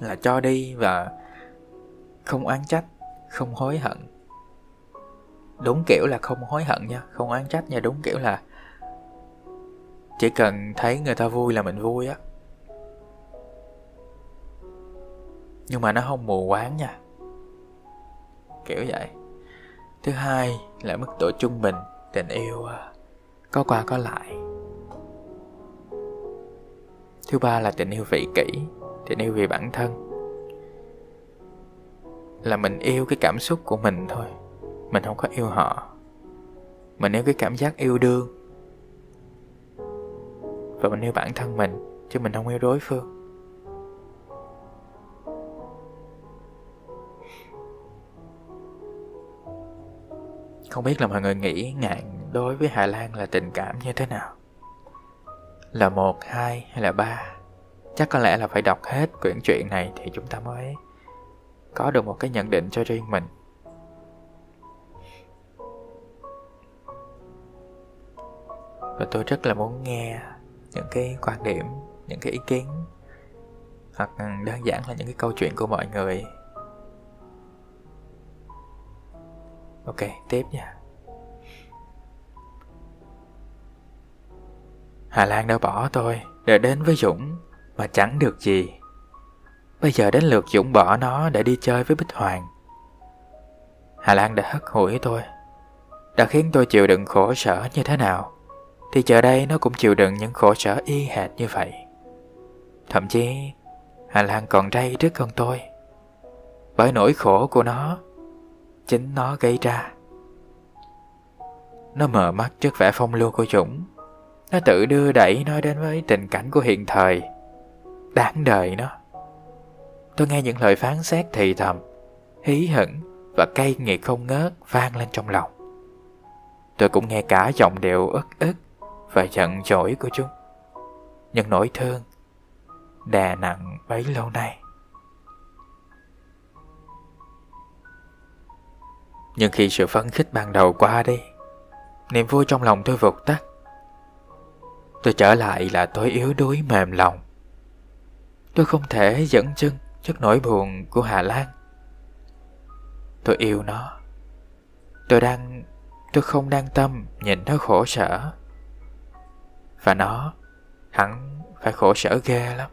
Speaker 1: là cho đi và không oán trách, không hối hận. Đúng kiểu là không hối hận nha, không oán trách nha, đúng kiểu là chỉ cần thấy người ta vui là mình vui á. Nhưng mà nó không mù quáng nha. Kiểu vậy. Thứ hai là mức độ trung bình, tình yêu à, có qua có lại. Thứ ba là tình yêu vị kỷ, tình yêu vì bản thân. Là mình yêu cái cảm xúc của mình thôi. Mình không có yêu họ. Mình yêu cái cảm giác yêu đương. Và mình yêu bản thân mình, chứ mình không yêu đối phương. Không biết là mọi người nghĩ ngạn đối với Hà Lan là tình cảm như thế nào? Là một, hai hay là ba? Chắc có lẽ là phải đọc hết quyển truyện này thì chúng ta mới có được một cái nhận định cho riêng mình. Và tôi rất là muốn nghe những cái quan điểm, những cái ý kiến hoặc ừ, đơn giản là những cái câu chuyện của mọi người Ok, tiếp nha. Hà Lan đã bỏ tôi để đến với Dũng mà chẳng được gì. Bây giờ đến lượt Dũng bỏ nó để đi chơi với Bích Hoàng. Hà Lan đã hất hủi tôi, đã khiến tôi chịu đựng khổ sở như thế nào, thì giờ đây nó cũng chịu đựng những khổ sở y hệt như vậy. Thậm chí, Hà Lan còn ray trước hơn tôi. Bởi nỗi khổ của nó chính nó gây ra. Nó mở mắt trước vẻ phong lưu của Dũng. Nó tự đưa đẩy nó đến với tình cảnh của hiện thời. Đáng đời nó. Tôi nghe những lời phán xét thì thầm, hí hửng và cay nghiệt không ngớt vang lên trong lòng. Tôi cũng nghe cả giọng điệu ức ức và giận dỗi của chúng. Những nỗi thương đè nặng bấy lâu nay. Nhưng khi sự phấn khích ban đầu qua đi, Niềm vui trong lòng tôi vụt tắt. Tôi trở lại là tôi yếu đuối, mềm lòng. Tôi không thể dẫn chân trước nỗi buồn của Hà Lan. Tôi yêu nó. Tôi đang, Tôi không đang tâm nhìn nó khổ sở. Và nó Hẳn phải khổ sở ghê lắm.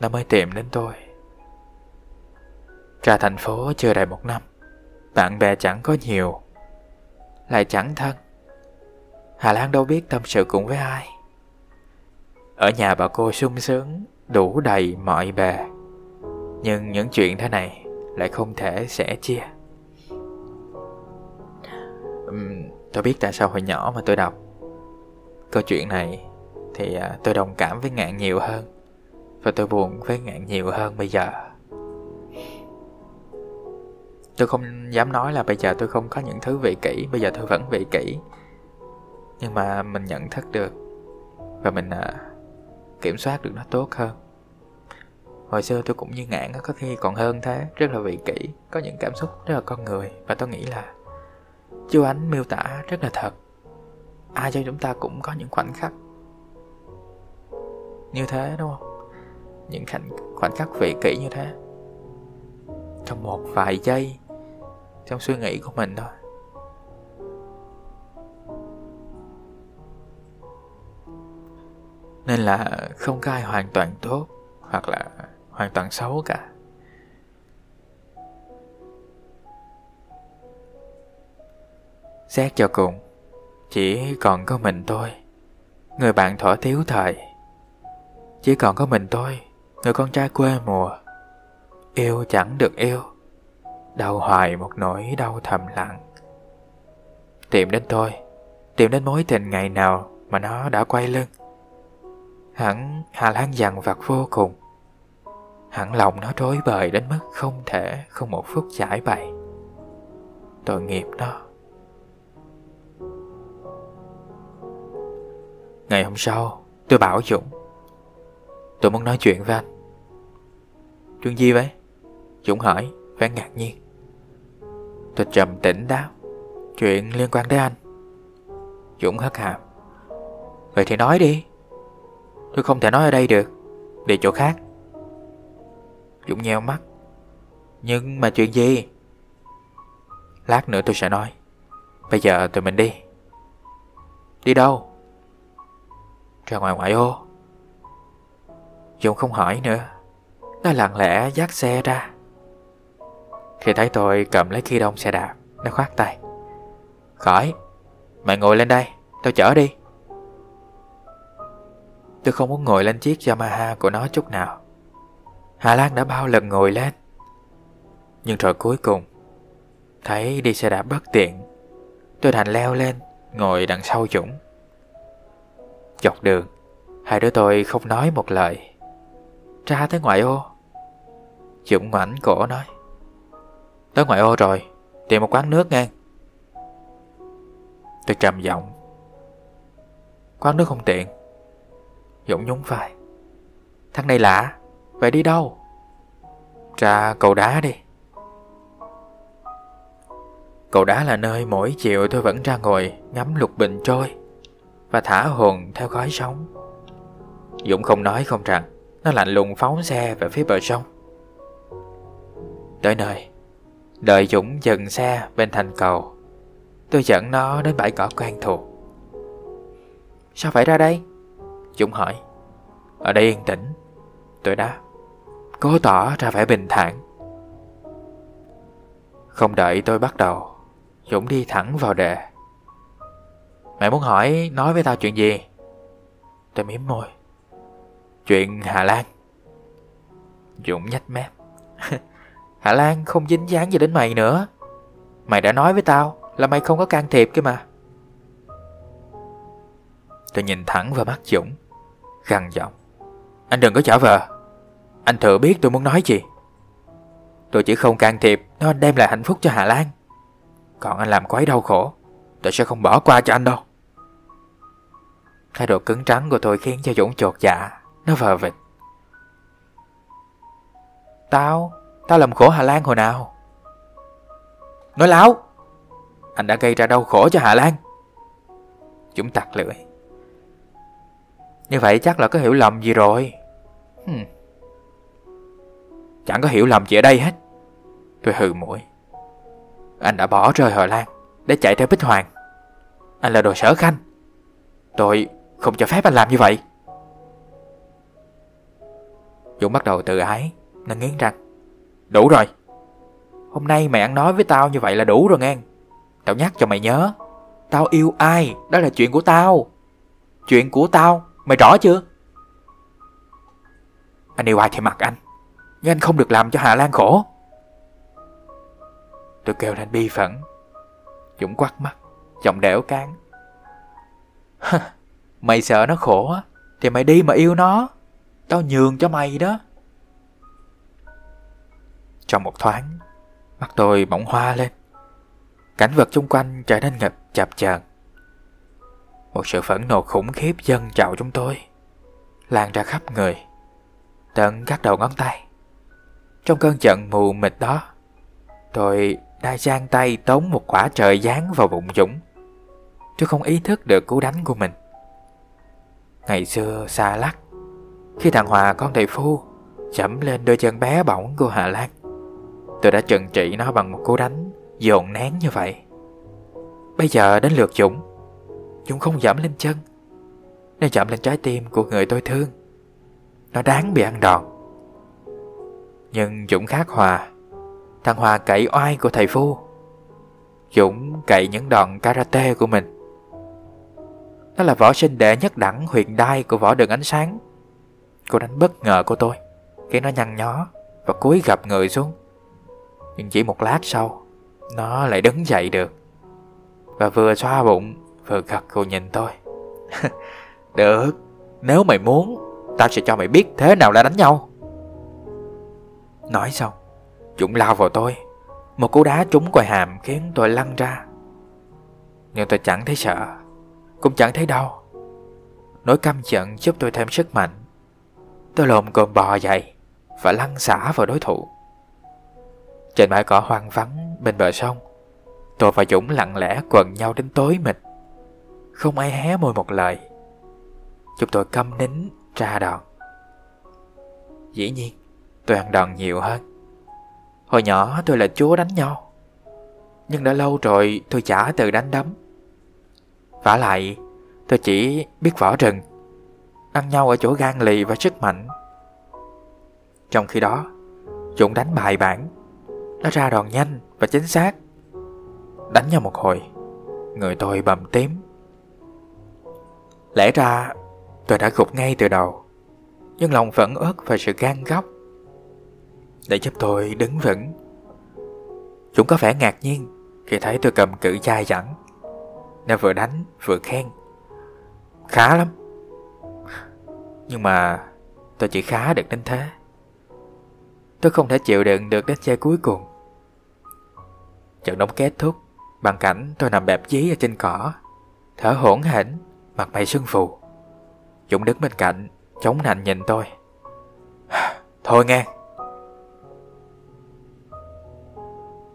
Speaker 1: Nó mới tìm đến tôi. Ra thành phố chưa đầy một năm bạn bè chẳng có nhiều. Lại chẳng thân. Hà Lan đâu biết tâm sự cùng với ai. Ở nhà bà cô sung sướng Đủ đầy mọi bề. Nhưng những chuyện thế này Lại không thể sẻ chia. Uhm, Tôi biết tại sao hồi nhỏ mà tôi đọc. Câu chuyện này Thì à, tôi đồng cảm với ngạn nhiều hơn. Và tôi buồn với ngạn nhiều hơn bây giờ. Tôi không dám nói là bây giờ tôi không có những thứ vị kỷ Bây giờ tôi vẫn vị kỷ. Nhưng mà mình nhận thức được Và mình à, kiểm soát được nó tốt hơn. Hồi xưa tôi cũng như ngạn có khi còn hơn thế Rất là vị kỷ Có những cảm xúc rất là con người Và tôi nghĩ là Chú Ánh miêu tả rất là thật. Ai cho chúng ta cũng có những khoảnh khắc Như thế đúng không? Những khoảnh, khoảnh khắc vị kỷ như thế. Trong một vài giây trong suy nghĩ của mình thôi. Nên là không có ai hoàn toàn tốt Hoặc là hoàn toàn xấu cả. Xét cho cùng, Chỉ còn có mình tôi, Người bạn thỏa thiếu thời. Chỉ còn có mình tôi, Người con trai quê mùa, Yêu chẳng được yêu. Đau hoài một nỗi đau thầm lặng. Tìm đến tôi, Tìm đến mối tình ngày nào Mà nó đã quay lưng. Hẳn Hà Lan dằn vặt vô cùng. Hẳn lòng nó rối bời đến mức không thể Không một phút giải bày. Tội nghiệp nó. Ngày hôm sau, Tôi bảo Dũng. Tôi muốn nói chuyện với anh. Chuyện gì vậy? Dũng hỏi, vẻ ngạc nhiên. Tôi trầm tĩnh đáp. Chuyện liên quan tới anh. Dũng hất hàm. Vậy thì nói đi. Tôi không thể nói ở đây được. Đi chỗ khác. Dũng nheo mắt. Nhưng mà chuyện gì? Lát nữa tôi sẽ nói. Bây giờ tụi mình đi. Đi đâu? Ra ngoài ngoại ô. Dũng không hỏi nữa. Nó lặng lẽ dắt xe ra. Khi thấy tôi cầm lấy khi đông xe đạp, Nó khoát tay. Khỏi, Mày ngồi lên đây, Tao chở đi. Tôi không muốn ngồi lên chiếc Yamaha của nó chút nào. Hà Lan đã bao lần ngồi lên. Nhưng rồi cuối cùng, Thấy đi xe đạp bất tiện, Tôi đành leo lên, Ngồi đằng sau Dũng. Dọc đường, Hai đứa tôi không nói một lời. Ra tới ngoại ô, Dũng ngoảnh cổ nói. Tới ngoại ô rồi, Tìm một quán nước ngang. Tôi trầm giọng. Quán nước không tiện. Dũng nhún vai. Thằng này lạ Vậy đi đâu? Ra cầu đá đi. Cầu đá là nơi mỗi chiều tôi vẫn ra ngồi Ngắm lục bình trôi Và thả hồn theo khói sóng Dũng không nói không rằng, Nó lạnh lùng phóng xe về phía bờ sông. Tới nơi Đợi Dũng dừng xe bên thành cầu, Tôi dẫn nó đến bãi cỏ quen thuộc. Sao phải ra đây? Dũng hỏi. Ở đây yên tĩnh. Tôi đáp. Cố tỏ ra vẻ bình thản. Không đợi tôi bắt đầu, Dũng đi thẳng vào đề. Mẹ muốn hỏi, Nói với tao chuyện gì? Tôi miếm môi. Chuyện Hà Lan. Dũng nhách mép. [LAUGHS] Hà Lan không dính dáng gì đến mày nữa. Mày đã nói với tao Là mày không có can thiệp kia mà. Tôi nhìn thẳng vào mắt Dũng, Gằn giọng. Anh đừng có trả vờ. Anh thừa biết tôi muốn nói gì. Tôi chỉ không can thiệp, Nó đem lại hạnh phúc cho Hà Lan. Còn anh làm quấy đau khổ, Tôi sẽ không bỏ qua cho anh đâu. Thái độ cứng trắng của tôi khiến cho Dũng chột dạ Nó vờ vịt. Tao Tao làm khổ Hà Lan hồi nào? Nói láo. Anh đã gây ra đau khổ cho Hà Lan. Dũng tặc lưỡi. Như vậy chắc là có hiểu lầm gì rồi. Hmm. Chẳng có hiểu lầm gì ở đây hết. Tôi hừ mũi. Anh đã bỏ rơi Hà Lan Để chạy theo Bích Hoàng. Anh là đồ sở khanh. Tôi không cho phép anh làm như vậy. Dũng bắt đầu tự ái, Nó nghiến răng. Đủ rồi. Hôm nay mày ăn nói với tao như vậy là đủ rồi ngang Tao nhắc cho mày nhớ, Tao yêu ai Đó là chuyện của tao. Chuyện của tao, Mày rõ chưa? Anh yêu ai thì mặc anh, Nhưng anh không được làm cho Hà Lan khổ. Tôi kêu lên bi phẫn, Dũng quắt mắt, Giọng đẻo cán. [LAUGHS] Mày sợ nó khổ Thì mày đi mà yêu nó. Tao nhường cho mày đó. Trong một thoáng. Mắt tôi bỗng hoa lên. Cảnh vật xung quanh trở nên ngập chập chờn. Một sự phẫn nộ khủng khiếp dâng trào trong tôi, Lan ra khắp người. Tận các đầu ngón tay. Trong cơn giận mù mịt đó, Tôi đã giang tay tống một quả trời giáng vào bụng Dũng Tôi không ý thức được cú đánh của mình. Ngày xưa xa lắc, Khi thằng Hòa con thầy phu chậm lên đôi chân bé bỏng của Hà Lan Tôi đã trừng trị nó bằng một cú đánh Dồn nén như vậy. Bây giờ đến lượt Dũng. Dũng không giảm lên chân. Nó chạm lên trái tim của người tôi thương. Nó đáng bị ăn đòn. Nhưng Dũng khác Hòa. Thằng Hòa cậy oai của thầy Phu. Dũng cậy những đòn karate của mình. Nó là võ sinh đệ nhất đẳng huyền đai của võ đường ánh sáng. Cô đánh bất ngờ của tôi Khi nó nhăn nhó Và cúi gập người xuống. Nhưng chỉ một lát sau, Nó lại đứng dậy được. Và vừa xoa bụng, Vừa gật cô nhìn tôi. [LAUGHS] Được, Nếu mày muốn Tao sẽ cho mày biết thế nào là đánh nhau. Nói xong, Dũng lao vào tôi. Một cú đá trúng quai hàm khiến tôi lăn ra. Nhưng tôi chẳng thấy sợ, Cũng chẳng thấy đau. Nỗi căm giận giúp tôi thêm sức mạnh. Tôi lồm cồm bò dậy Và lăn xả vào đối thủ. Trên bãi cỏ hoang vắng bên bờ sông, Tôi và Dũng lặng lẽ quần nhau đến tối mịt. Không ai hé môi một lời. Chúng tôi câm nín, tra đòn. Dĩ nhiên, tôi ăn đòn nhiều hơn. Hồi nhỏ tôi là chúa đánh nhau. Nhưng đã lâu rồi tôi chả từ đánh đấm. Vả lại, tôi chỉ biết võ rừng, Ăn nhau ở chỗ gan lì và sức mạnh. Trong khi đó, Dũng đánh bài bản. Nó ra đòn nhanh và chính xác. Đánh nhau một hồi, Người tôi bầm tím. Lẽ ra, tôi đã gục ngay từ đầu, Nhưng lòng vẫn ớt về sự gan góc. Để giúp tôi đứng vững. Chúng có vẻ ngạc nhiên Khi thấy tôi cầm cự dai dẳng Nó vừa đánh vừa khen. Khá lắm. Nhưng mà tôi chỉ khá được đến thế. Tôi không thể chịu đựng được đến chơi cuối cùng. Trận đấu kết thúc, Bằng cảnh tôi nằm bẹp dí ở trên cỏ, Thở hổn hển, Mặt mày sưng phù. Dũng đứng bên cạnh, Chống nạnh nhìn tôi. [SIGHS] Thôi nghe.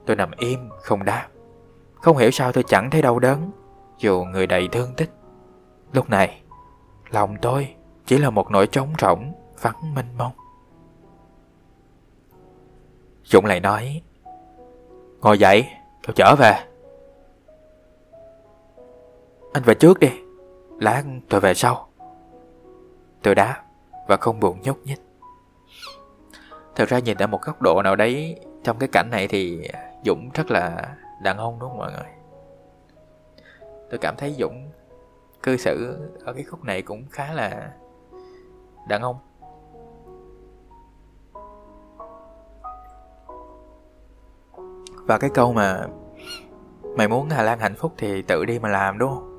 Speaker 1: Tôi nằm im, không đáp. Không hiểu sao tôi chẳng thấy đau đớn, Dù người đầy thương tích. Lúc này, Lòng tôi chỉ là một nỗi trống rỗng, Vắng mênh mông. Dũng lại nói Ngồi dậy Tôi trở về. Anh về trước đi, Lát tôi về sau. Tôi đáp Và không buồn nhúc nhích. Thật ra nhìn ở một góc độ nào đấy, Trong cái cảnh này thì Dũng rất là đàn ông đúng không mọi người? Tôi cảm thấy Dũng Cư xử ở cái khúc này cũng khá là Đàn ông. Và cái câu mà Mày muốn Hà Lan hạnh phúc thì tự đi mà làm, đúng không?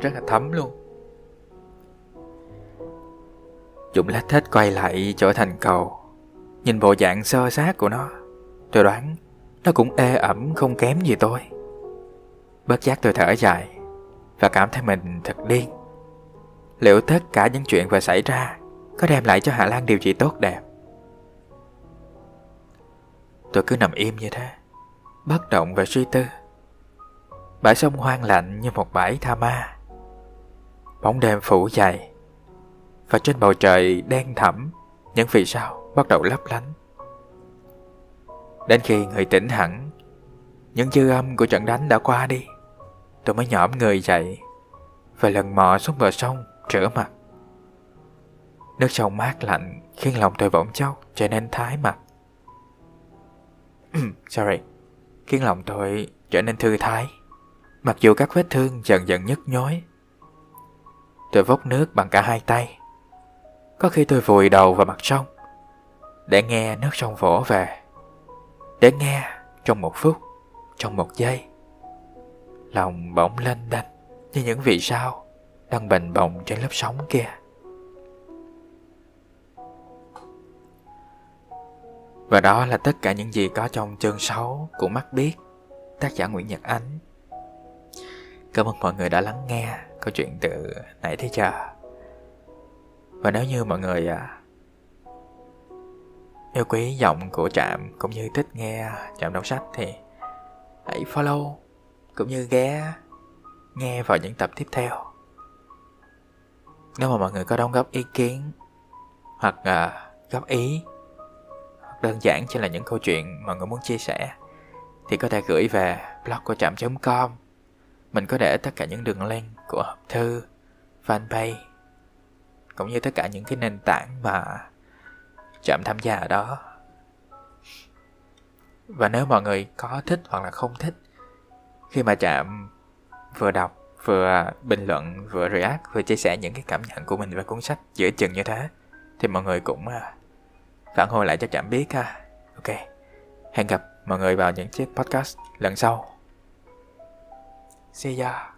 Speaker 1: Rất là thấm luôn. Dũng lách thết quay lại chỗ thành cầu. Nhìn bộ dạng sơ sát của nó. Tôi đoán Nó cũng ê ẩm không kém gì tôi. Bất giác tôi thở dài Và cảm thấy mình thật điên. Liệu tất cả những chuyện vừa xảy ra Có đem lại cho Hà Lan điều gì tốt đẹp? Tôi cứ nằm im như thế, Bất động và suy tư. Bãi sông hoang lạnh như một bãi tha ma. Bóng đêm phủ dày Và trên bầu trời đen thẳm, Những vì sao bắt đầu lấp lánh. Đến khi người tỉnh hẳn, Những dư âm của trận đánh đã qua đi, Tôi mới nhõm người dậy Và lần mò xuống bờ sông rửa mặt. Nước sông mát lạnh khiến lòng tôi bỗng chốc trở nên thái mặt. [CLEARS THROAT] Sorry. Khiến lòng tôi trở nên thư thái. Mặc dù các vết thương dần dần nhức nhối, Tôi vốc nước bằng cả hai tay. Có khi tôi vùi đầu vào mặt sông, Để nghe nước sông vỗ về, Để nghe trong một phút, Trong một giây, Lòng bỗng lên đanh Như những vì sao Đang bình bồng trên lớp sóng kia. Và đó là tất cả những gì có trong chương 6 của Mắt Biết, tác giả Nguyễn Nhật Ánh. Cảm ơn mọi người đã lắng nghe câu chuyện từ nãy tới giờ. Và nếu như mọi người à, yêu quý giọng của Trạm cũng như thích nghe Trạm đọc sách thì hãy follow cũng như ghé nghe vào những tập tiếp theo. Nếu mà mọi người có đóng góp ý kiến hoặc à, góp ý đơn giản chỉ là những câu chuyện mà người muốn chia sẻ. Thì có thể gửi về blog của trạm.com mình có để tất cả những đường link của hộp thư, fanpage, cũng như tất cả những cái nền tảng mà chạm tham gia ở đó. Và nếu mọi người có thích hoặc là không thích, khi mà chạm vừa đọc, vừa bình luận, vừa react, vừa chia sẻ những cái cảm nhận của mình về cuốn sách giữa chừng như thế, thì mọi người cũng à, phản hồi lại cho chạm biết ha. Ok. Hẹn gặp mọi người vào những chiếc podcast lần sau. See ya.